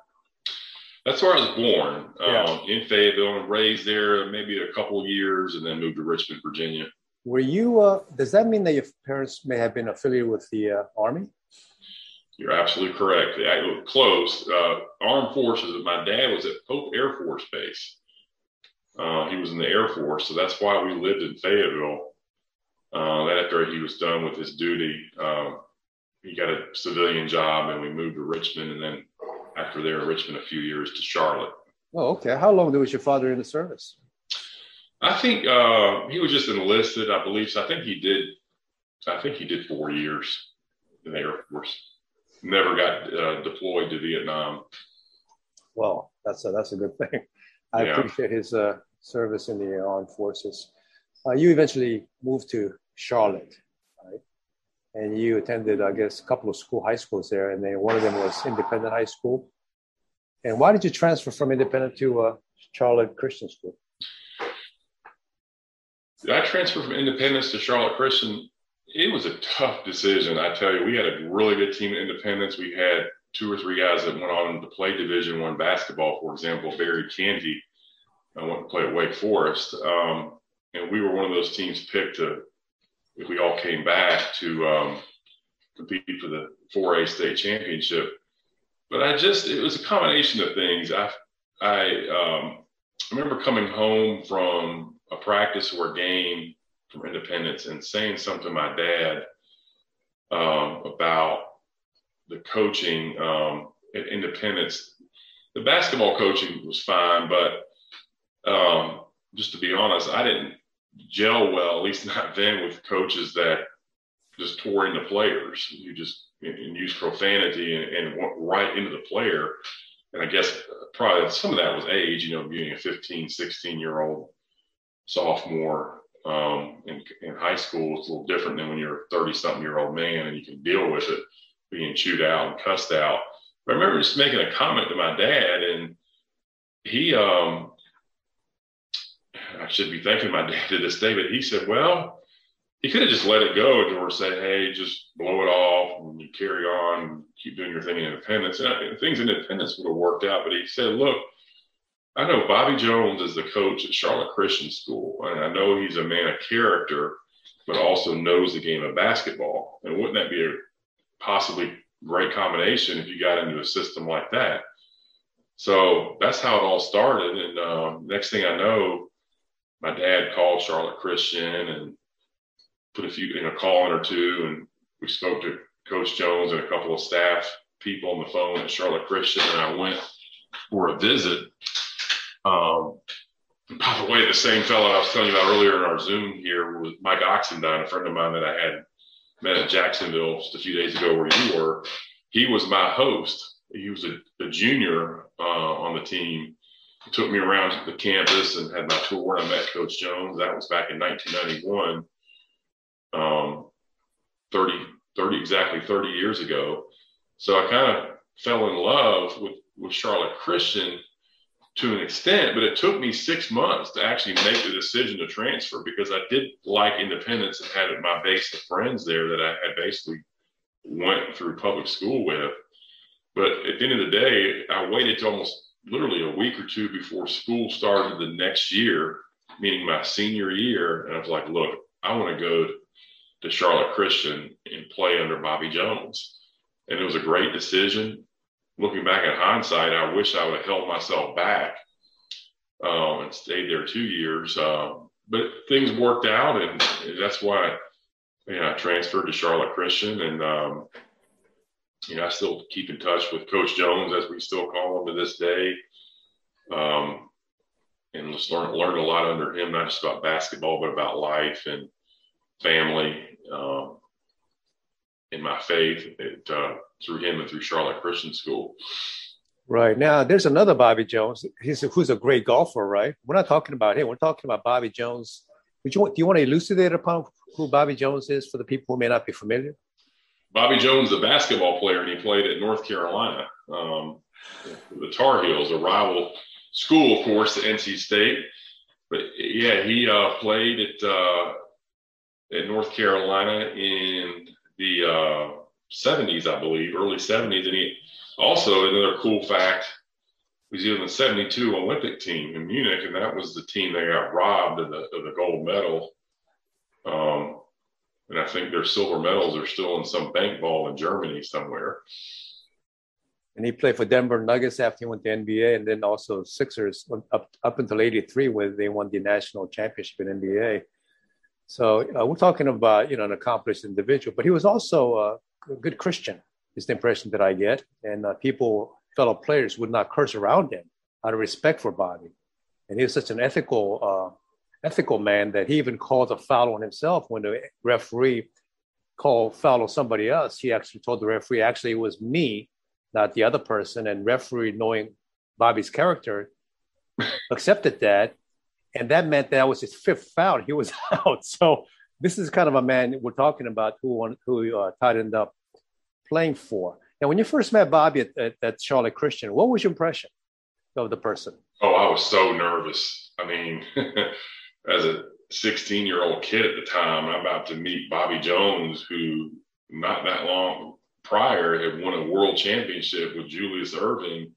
That's where I was born, Yeah. um, in Fayetteville, and raised there maybe a couple of years, and then moved to Richmond, Virginia. Were you? Uh, does that mean that your parents may have been affiliated with the uh, army? You're absolutely correct. I close. Uh, armed forces. My dad was at Pope Air Force Base. Uh, he was in the Air Force, so that's why we lived in Fayetteville. Uh, then after he was done with his duty, um, he got a civilian job, and we moved to Richmond. And then after there, in Richmond, a few years to Charlotte. Oh, okay. How long was your father in the service? I think uh, he was just enlisted, I believe. So I think he did. I think he did four years in the Air Force. Never got uh, deployed to Vietnam. Well, that's a, that's a good thing. I Yeah. appreciate his uh, service in the armed forces. Uh, you eventually moved to Charlotte, right? And you attended, I guess, a couple of school high schools there, and then one of them was Independent High School. And why did you transfer from Independent to uh, Charlotte Christian School? I transferred from Independence to Charlotte Christian. It was a tough decision. I tell you, we had a really good team at Independence. We had two or three guys that went on to play Division One basketball. For example, Barry Candy uh, went to play at Wake Forest, um, and we were one of those teams picked to, if we all came back to um, compete for the 4A state championship. But I just, it was a combination of things. I, I, um, I remember coming home from a practice or a game from Independence and saying something to my dad um, about the coaching um, at Independence. The basketball coaching was fine, but um, just to be honest, I didn't gel well, at least not then, with coaches that just tore into players. You just and use profanity and, and went right into the player. And I guess probably some of that was age, you know, being a 15, 16 year old sophomore um, in, in high school. It's a little different than when you're a 30 something year old man and you can deal with it being chewed out and cussed out. But I remember just making a comment to my dad, and he, um, I should be thanking my dad to this day, but he said, well, he could have just let it go or said, hey, just blow it off and you carry on and keep doing your thing in independence. And I- things in independence would have worked out. But he said, look, I know Bobby Jones is the coach at Charlotte Christian School, and I know he's a man of character, but also knows the game of basketball. And wouldn't that be a possibly great combination if you got into a system like that? So that's how it all started. And um, next thing I know, my dad called Charlotte Christian and put a few, you know, call in or two, and we spoke to Coach Jones and a couple of staff people on the phone at Charlotte Christian, and I went for a visit. Um, by the way, the same fellow I was telling you about earlier in our Zoom here was Mike Oxendine, a friend of mine that I had met at Jacksonville just a few days ago where you were. He was my host. He was a, a junior uh, on the team. He took me around the campus and had my tour. I met Coach Jones. That was back in 1991, um, 30, 30, exactly 30 years ago. So I kind of fell in love with, with Charlotte Christian to an extent, but it took me six months to actually make the decision to transfer because I did like independence and had my base of friends there that I had basically went through public school with. But at the end of the day, I waited till almost literally a week or two before school started the next year, meaning my senior year. And I was like, look, I want to go to Charlotte Christian and play under Bobby Jones. And it was a great decision. Looking back at hindsight, I wish I would have held myself back um, and stayed there two years. Uh, but things worked out, and that's why yeah, I transferred to Charlotte Christian. And, um, you know, I still keep in touch with Coach Jones, as we still call him to this day. Um, and just learned, learned a lot under him, not just about basketball, but about life and family um, in my faith it, uh, through him and through Charlotte Christian School. Right now, there's another Bobby Jones. He's a, who's a great golfer, right? We're not talking about him. We're talking about Bobby Jones. Would you, do you want to elucidate upon who Bobby Jones is for the people who may not be familiar? Bobby Jones, a basketball player, and he played at North Carolina, um, the Tar Heels, a rival school, of course, at NC State. But yeah, he uh, played at uh, at North Carolina in the uh, 70s, I believe, early 70s. And he also, another cool fact, was he on the 72 Olympic team in Munich, and that was the team that got robbed of the, of the gold medal. Um, and I think their silver medals are still in some bank vault in Germany somewhere. And he played for Denver Nuggets after he went to NBA, and then also Sixers up up until '83, where they won the national championship in NBA. So uh, we're talking about you know an accomplished individual, but he was also a good Christian. Is the impression that I get, and uh, people, fellow players, would not curse around him out of respect for Bobby, and he was such an ethical, uh, ethical man that he even called a foul on himself when the referee called foul on somebody else. He actually told the referee, actually, it was me, not the other person, and referee, knowing Bobby's character, accepted that and that meant that was his fifth foul. He was out. So this is kind of a man we're talking about who who uh, Todd ended up playing for. Now, when you first met Bobby at, at, at, Charlotte Christian, what was your impression of the person? Oh, I was so nervous. I mean, as a 16 year old kid at the time, I'm about to meet Bobby Jones, who not that long prior had won a world championship with Julius Erving,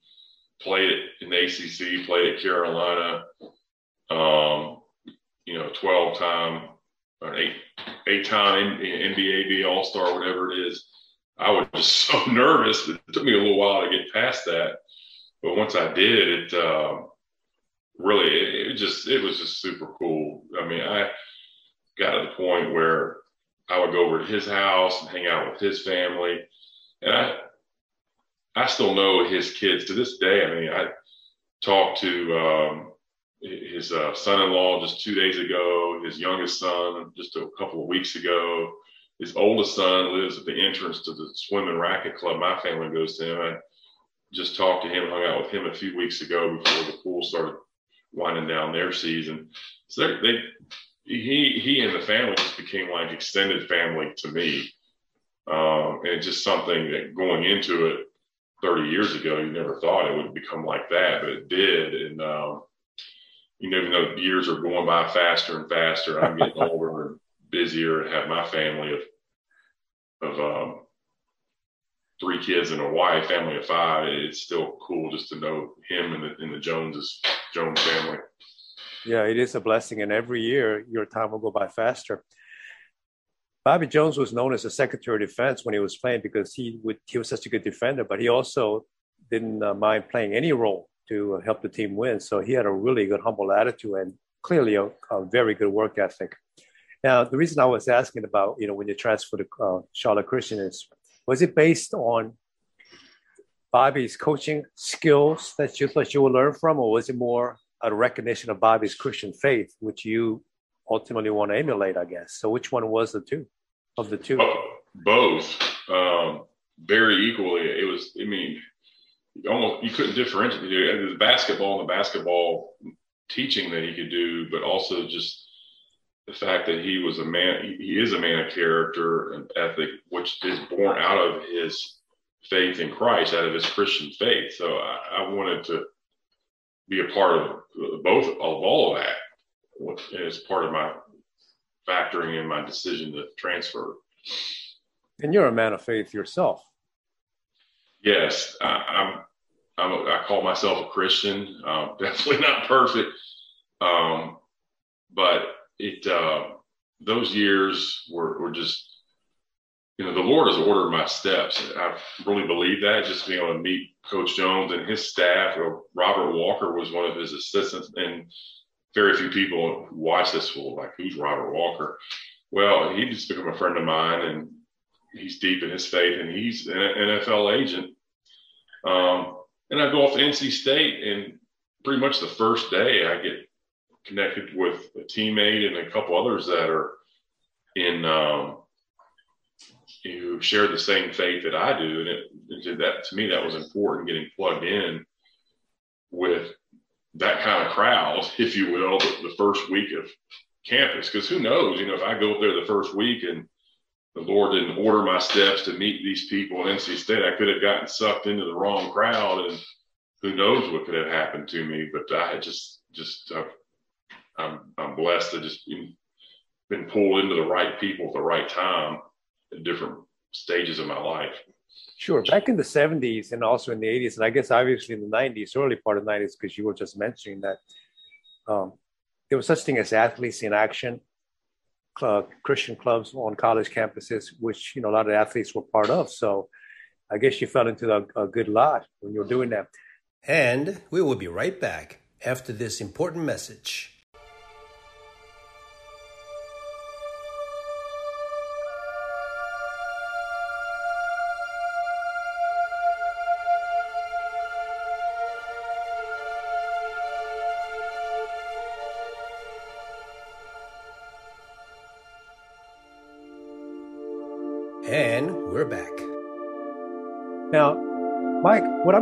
played in the ACC, played at Carolina, um, you know, 12 time or eight, eight time NBA All Star, whatever it is. I was just so nervous. It took me a little while to get past that. But once I did, it uh, really, it, it just, it was just super cool. I mean, I got to the point where I would go over to his house and hang out with his family. And I, I still know his kids to this day. I mean, I talked to um, his uh, son-in-law just two days ago, his youngest son just a couple of weeks ago. His oldest son lives at the entrance to the swim and racket club. My family goes to him. I just talked to him, hung out with him a few weeks ago before the pool started winding down their season. So they, he he and the family just became like extended family to me. Um, and just something that going into it 30 years ago, you never thought it would become like that, but it did. And um, you know, even though years are going by faster and faster, I'm getting older and busier and have my family of of um, three kids and a wife, family of five. It's still cool just to know him and the, and the Joneses, Jones family. Yeah, it is a blessing, and every year your time will go by faster. Bobby Jones was known as a Secretary of Defense when he was playing because he would he was such a good defender, but he also didn't uh, mind playing any role to help the team win. So he had a really good, humble attitude and clearly a, a very good work ethic. Now, the reason I was asking about, you know, when you transferred to uh, Charlotte Christian is, was it based on Bobby's coaching skills that you thought you would learn from, or was it more a recognition of Bobby's Christian faith, which you ultimately want to emulate, I guess? So, which one was the two of the two? Both, um, very equally. It was. I mean, almost you couldn't differentiate the basketball and the basketball teaching that he could do, but also just the fact that he was a man, he is a man of character and ethic, which is born out of his faith in Christ, out of his Christian faith. So I, I wanted to be a part of both of all of that as part of my factoring in my decision to transfer. And you're a man of faith yourself. Yes, I, am I'm a, I call myself a Christian. Um, definitely not perfect, um, but it uh, those years were, were just, you know, the Lord has ordered my steps. I really believe that just being able to meet Coach Jones and his staff. Robert Walker was one of his assistants, and very few people watch this will like, who's Robert Walker? Well, he just become a friend of mine, and he's deep in his faith, and he's an NFL agent. Um, and I go off to NC State, and pretty much the first day I get connected with a teammate and a couple others that are in um, who share the same faith that I do, and it, it, that to me that was important getting plugged in with that kind of crowd, if you will, the, the first week of campus. Because who knows, you know, if I go up there the first week and the Lord didn't order my steps to meet these people at NC State, I could have gotten sucked into the wrong crowd, and who knows what could have happened to me. But I had just, just, uh, I'm, I'm blessed to just been pulled into the right people at the right time at different stages of my life. Sure. Back in the 70s and also in the 80s, and I guess obviously in the 90s, early part of the 90s, because you were just mentioning that um, there was such thing as athletes in action, Christian clubs on college campuses, which you know a lot of athletes were part of. So I guess you fell into a, a good lot when you were doing that. And we will be right back after this important message.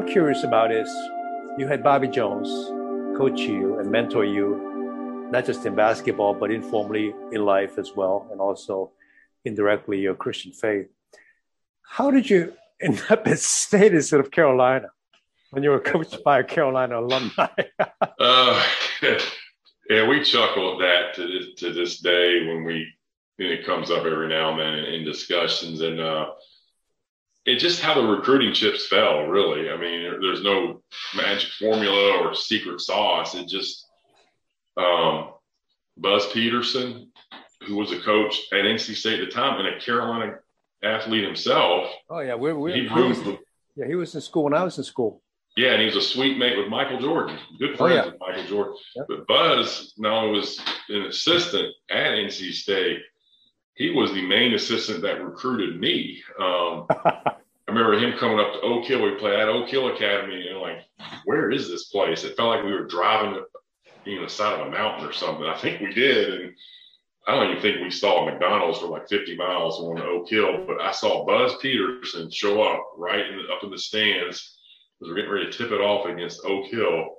Curious about is you had Bobby Jones coach you and mentor you, not just in basketball, but informally in life as well, and also indirectly your Christian faith. How did you end up at State instead of Carolina when you were coached by a Carolina alumni? uh, yeah, we chuckle at that to this, to this day when we it comes up every now and then in, in discussions. And uh, it's just how the recruiting chips fell, really. I mean, there's no magic formula or secret sauce. It just um, Buzz Peterson, who was a coach at NC State at the time and a Carolina athlete himself. Oh yeah, we're, we're he. Was, yeah, he was in school when I was in school. Yeah, and he was a suite mate with Michael Jordan. Good friends oh, yeah. with Michael Jordan. Yep. But Buzz not only was an assistant at NC State, he was the main assistant that recruited me. Um, I remember him coming up to Oak Hill. We played at Oak Hill Academy, and like, where is this place? It felt like we were driving, you know, the side of a mountain or something. I think we did, and I don't even think we saw McDonald's for like 50 miles on Oak Hill. But I saw Buzz Peterson show up right in up in the stands. Because we're getting ready to tip it off against Oak Hill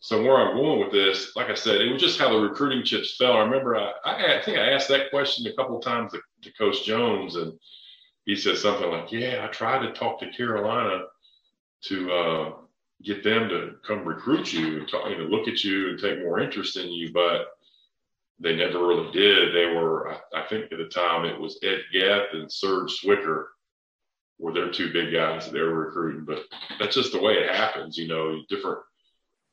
so where I'm going with this, like I said, it was just how the recruiting chips fell. I remember I, I, I think I asked that question a couple of times to, to, Coach Jones, and he said something like, "Yeah, I tried to talk to Carolina to uh, get them to come recruit you, and talk, you know, look at you and take more interest in you, but they never really did. They were, I, I think, at the time it was Ed Geth and Serge Zwikker were their two big guys that they were recruiting. But that's just the way it happens, you know, different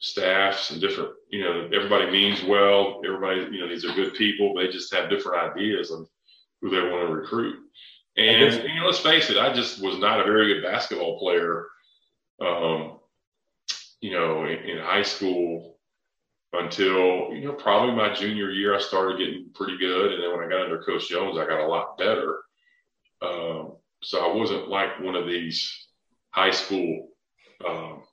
staffs and different, you know, everybody means well. Everybody, you know, these are good people. They just have different ideas of who they want to recruit. And you know, let's face it, I just was not a very good basketball player. Um, you know, in, in high school until you know probably my junior year, I started getting pretty good, and then when I got under Coach Jones, I got a lot better. Um, so I wasn't like one of these high school um,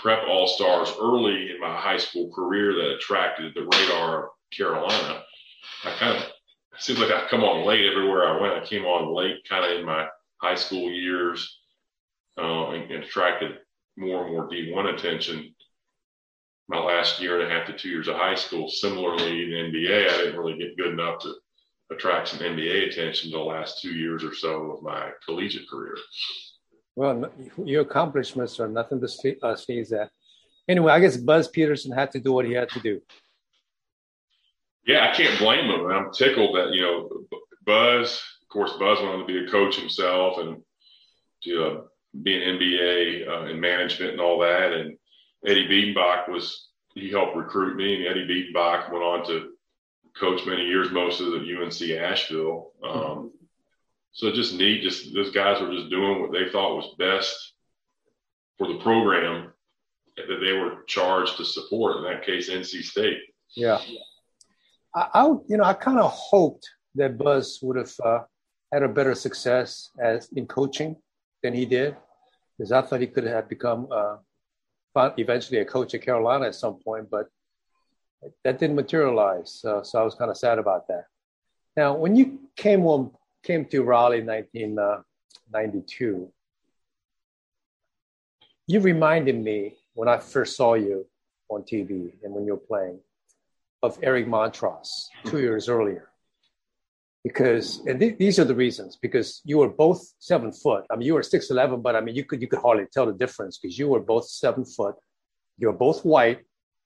prep all stars early in my high school career that attracted the radar of Carolina. I kind of it seems like I come on late everywhere I went. I came on late kind of in my high school years uh, and, and attracted more and more D1 attention. My last year and a half to two years of high school. Similarly, in NBA, I didn't really get good enough to attract some NBA attention the last two years or so of my collegiate career. Well, your accomplishments are nothing to uh, sneeze at. Anyway, I guess Buzz Peterson had to do what he had to do. Yeah, I can't blame him. I'm tickled that you know Buzz. Of course, Buzz wanted to be a coach himself and to uh, be an NBA uh, in management and all that. And Eddie Biedenbach was he helped recruit me, and Eddie Biedenbach went on to coach many years, most of at UNC Asheville. Um, so just neat. Just those guys were just doing what they thought was best for the program that they were charged to support. In that case, NC State. Yeah, I, I you know I kind of hoped that Buzz would have uh, had a better success as in coaching than he did, because I thought he could have become uh, eventually a coach at Carolina at some point, but that didn't materialize. Uh, so I was kind of sad about that. Now, when you came home, came to Raleigh in 1992, uh, you reminded me when I first saw you on TV and when you were playing of Eric Montross two years earlier. Because and th- these are the reasons because you were both seven foot. I mean, you were six eleven, but I mean, you could you could hardly tell the difference because you were both seven foot. You were both white,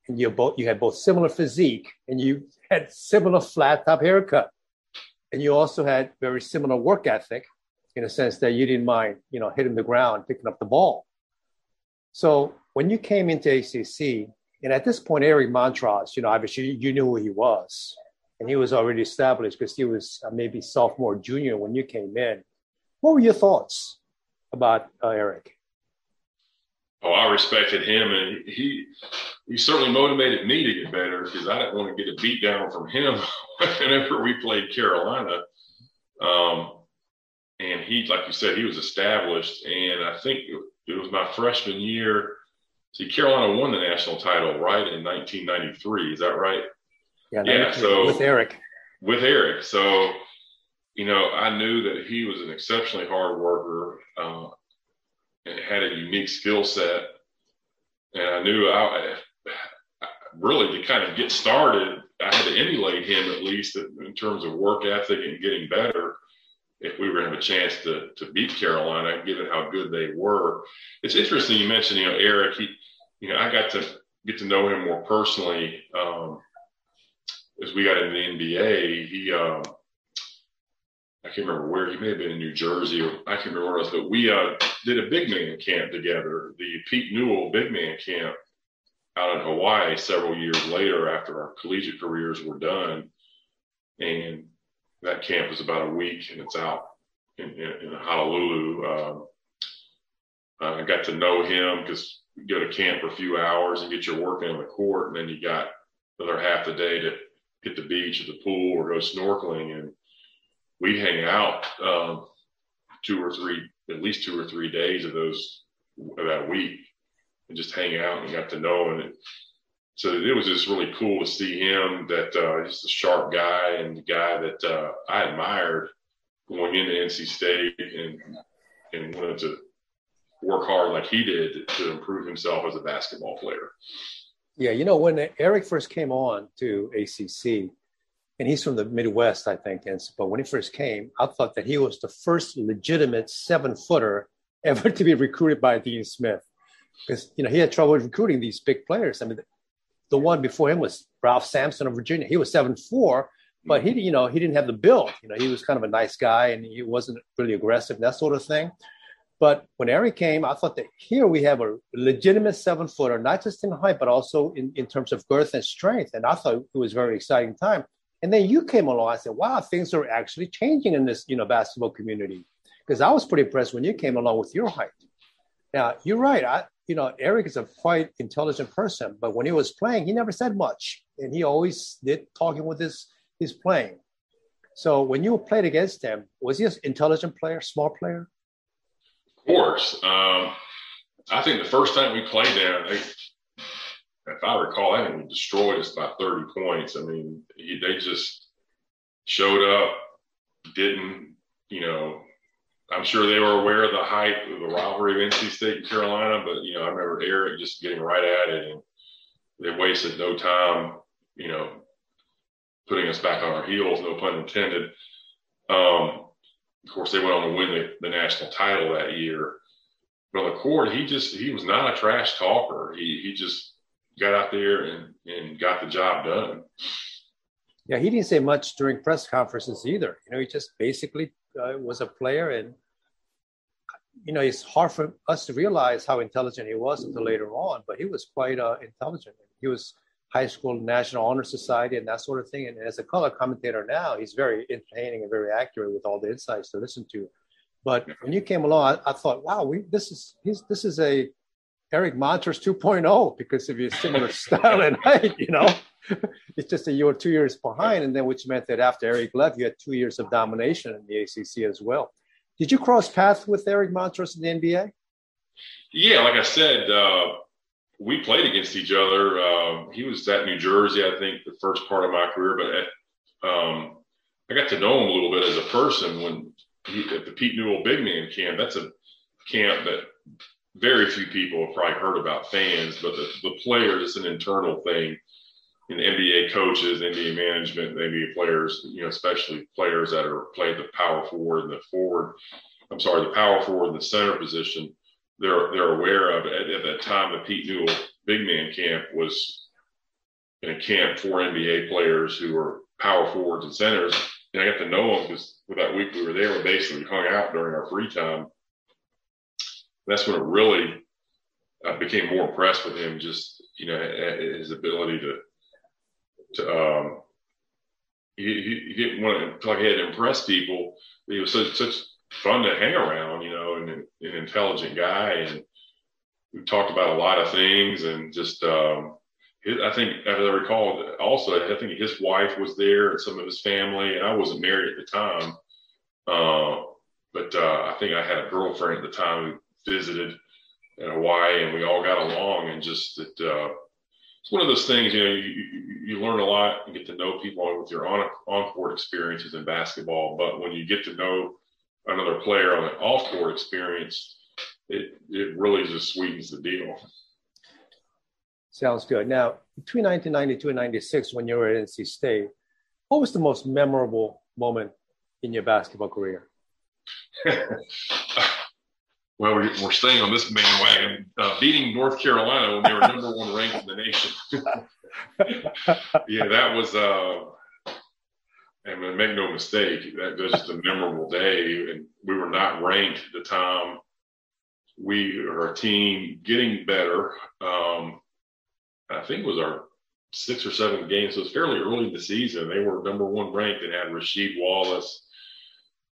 and you both you had both similar physique, and you had similar flat top haircut, and you also had very similar work ethic, in a sense that you didn't mind, you know, hitting the ground, picking up the ball. So when you came into ACC, and at this point, Eric Montross, you know, obviously you knew who he was, and he was already established because he was uh, maybe sophomore, junior when you came in. What were your thoughts about uh, Eric? Oh, I respected him, and he he certainly motivated me to get better because I didn't want to get a beat down from him whenever we played Carolina. Um, and he, like you said, he was established, and I think it was my freshman year. See, Carolina won the national title, right, in 1993. Is that right? Yeah. Yeah. So with Eric. With Eric. So, you know, I knew that he was an exceptionally hard worker uh, and had a unique skill set. And I knew I, I, really to kind of get started, I had to emulate him at least in terms of work ethic and getting better if we were to have a chance to to beat Carolina, given how good they were. It's interesting you mentioned, you know, Eric. He, you know, I got to get to know him more personally um, as we got into the NBA. He, um, I can't remember where he may have been in New Jersey, or I can't remember where else, but we uh, did a big man camp together, the Pete Newell big man camp out in Hawaii several years later after our collegiate careers were done. And that camp is about a week and it's out in, in, in Honolulu. Um, I got to know him because you go to camp for a few hours and get your work in on the court, and then you got another half the day to hit the beach or the pool or go snorkeling. And we hang out um, two or three, at least two or three days of those of that week, and just hang out and got to know him. And so it was just really cool to see him that uh, just a sharp guy and the guy that uh, I admired going into NC State and and wanted to work hard like he did to improve himself as a basketball player. Yeah, you know when Eric first came on to ACC, and he's from the Midwest, I think. And but when he first came, I thought that he was the first legitimate seven footer ever to be recruited by Dean Smith, because you know he had trouble recruiting these big players. I mean, the one before him was Ralph Sampson of Virginia. He was seven four, but he you know he didn't have the build. You know he was kind of a nice guy and he wasn't really aggressive that sort of thing. But when Eric came, I thought that here we have a legitimate seven footer, not just in height, but also in, in terms of girth and strength. And I thought it was very exciting time. And then you came along. I said, wow, things are actually changing in this, you know, basketball community. Because I was pretty impressed when you came along with your height. Now, you're right. I, you know, Eric is a quite intelligent person, but when he was playing, he never said much, and he always did talking with his his playing. So when you played against him, was he an intelligent player, smart player? Of course. Um, I think the first time we played them, they, if I recall, I think destroyed us by 30 points. I mean, he, they just showed up, didn't, you know, I'm sure they were aware of the hype of the rivalry of NC State and Carolina, but you know, I remember Eric just getting right at it, and they wasted no time, you know, putting us back on our heels, no pun intended. Um, of course, they went on to win the, the national title that year. But on the court, he just he was not a trash talker. He he just got out there and and got the job done. Yeah, he didn't say much during press conferences either. You know, he just basically uh, was a player, and you know, it's hard for us to realize how intelligent he was until later on. But he was quite uh, intelligent. He was high school national honor society and that sort of thing. And as a color commentator now, he's very entertaining and very accurate with all the insights to listen to. But when you came along, I, I thought, wow, we this is this is a Eric Montross 2.0 because of your similar style and height, you know. it's just that you were two years behind, and then which meant that after Eric left, you had two years of domination in the ACC as well. Did you cross paths with Eric Montross in the NBA? Yeah, like I said, uh, we played against each other. Uh, he was at New Jersey, I think, the first part of my career, but at, um, I got to know him a little bit as a person when he, at the Pete Newell Big Man Camp. That's a camp that very few people have probably heard about fans, but the, the players, it's an internal thing. In NBA coaches, NBA management, NBA players, you know, especially players that are playing the power forward and the forward, I'm sorry, the power forward and the center position, they're they're aware of. At, at that time, the Pete Newell Big Man Camp was in a camp for NBA players who were power forwards and centers. And I got to know them because for that week we were there, we basically hung out during our free time that's when it really I became more impressed with him. Just you know his ability to to um, he, he didn't want to talk. He had to impress people. He was such, such fun to hang around, you know, and an intelligent guy. And we talked about a lot of things, and just um, his, I think, as I recall, also I think his wife was there and some of his family, and I wasn't married at the time. Uh, but uh, I think I had a girlfriend at the time visited in Hawaii, and we all got along. And just that uh, it's one of those things, you know, you, you learn a lot and get to know people with your on on court experiences in basketball. But when you get to know another player on an off court experience, it it really just sweetens the deal. Sounds good. Now, between 1992 and 96, when you were at NC State, what was the most memorable moment in your basketball career? well, we're, we're staying on this bandwagon, uh, beating North Carolina when they were number one ranked in the nation. yeah, that was, uh, and make no mistake, that was just a memorable day. And we were not ranked at the time. We are a team getting better. Um, I think it was our six or seven games. So it was fairly early in the season. They were number one ranked and had Rasheed Wallace,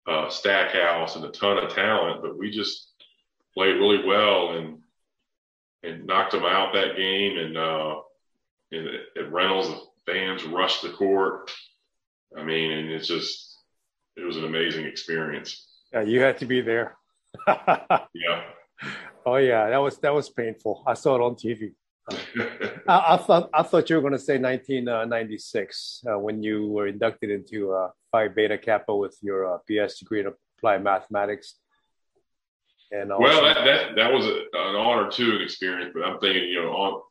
uh, Stackhouse, and a ton of talent. But we just played really well and and knocked them out that game. And, uh, and at Reynolds, the fans rushed the court. I mean, and it's just it was an amazing experience. Yeah, you had to be there. yeah. Oh yeah, that was that was painful. I saw it on TV. I, I, thought I thought you were going to say 1996 uh, when you were inducted into uh, Phi Beta Kappa with your uh, BS degree in applied mathematics. And also, well, that, that, that was a, an honor too, an experience. But I'm thinking, you know, on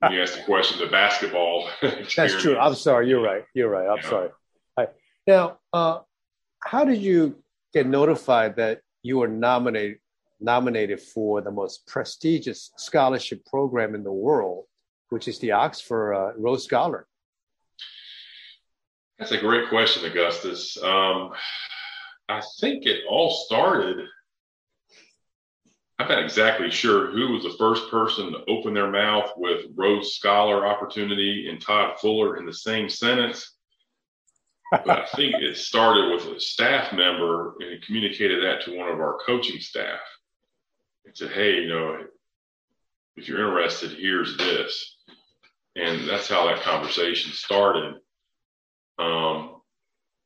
when you asked the question, the basketball. That's true. I'm sorry. You're right. You're right. I'm yeah. sorry. Right. Now, uh, how did you get notified that you were nominated nominated for the most prestigious scholarship program in the world, which is the Oxford uh, Rhodes Scholar? That's a great question, Augustus. Um, I think it all started I'm not exactly sure who was the first person to open their mouth with Rhodes Scholar opportunity and Todd Fuller in the same sentence. But I think it started with a staff member and communicated that to one of our coaching staff and said, Hey, you know, if you're interested, here's this. And that's how that conversation started. Um,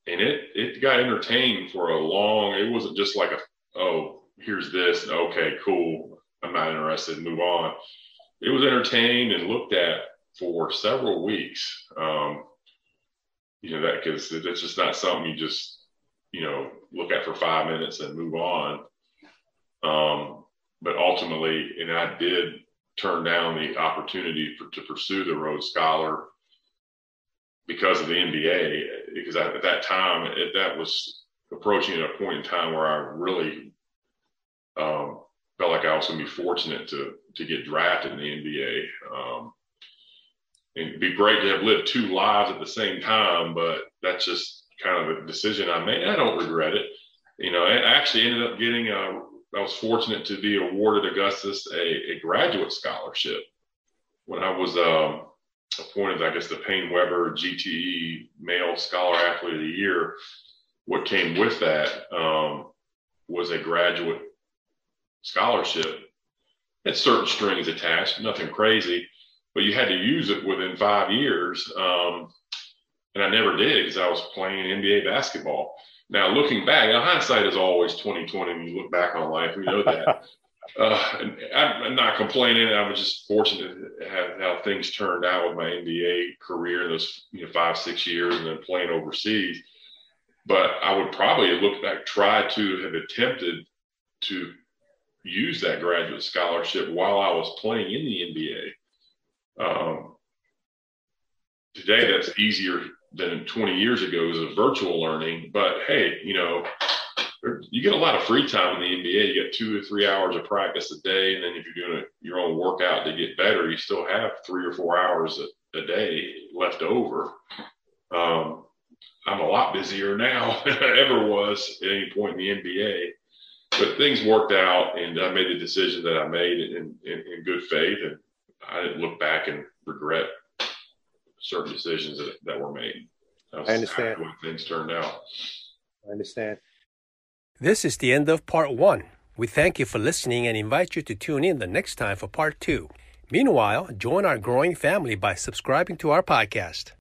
and it, it got entertained for a long, it wasn't just like a, oh, here's this. Okay, cool. I'm not interested. Move on. It was entertained and looked at for several weeks. Um, you know that because it's just not something you just you know look at for five minutes and move on. Um, but ultimately, and I did turn down the opportunity for, to pursue the Rhodes Scholar because of the NBA. Because I, at that time, it, that was approaching a point in time where I really um, felt like I was going to be fortunate to to get drafted in the NBA. Um, and it'd be great to have lived two lives at the same time, but that's just kind of a decision I made. I don't regret it. You know, I actually ended up getting a, uh, I was fortunate to be awarded Augustus a, a graduate scholarship when I was um, appointed, I guess, the PaineWebber GTE Male Scholar Athlete of the Year. What came with that um, was a graduate scholarship. Had certain strings attached, nothing crazy, but you had to use it within five years. Um, and I never did because I was playing NBA basketball. Now, looking back, hindsight is always 2020 when you look back on life. We know that. uh, I'm not complaining. I was just fortunate to have how things turned out with my NBA career in those you know, five, six years and then playing overseas. But I would probably look back, try to have attempted to use that graduate scholarship while I was playing in the NBA. Um, today, that's easier than 20 years ago as a virtual learning. But hey, you know, you get a lot of free time in the NBA. You get two or three hours of practice a day, and then if you're doing a, your own workout to get better, you still have three or four hours a, a day left over. Um, I'm a lot busier now than I ever was at any point in the NBA. But things worked out, and I made the decision that I made in, in, in good faith, and I didn't look back and regret certain decisions that, that were made. I understand. When things turned out. I understand. This is the end of part one. We thank you for listening and invite you to tune in the next time for part two. Meanwhile, join our growing family by subscribing to our podcast.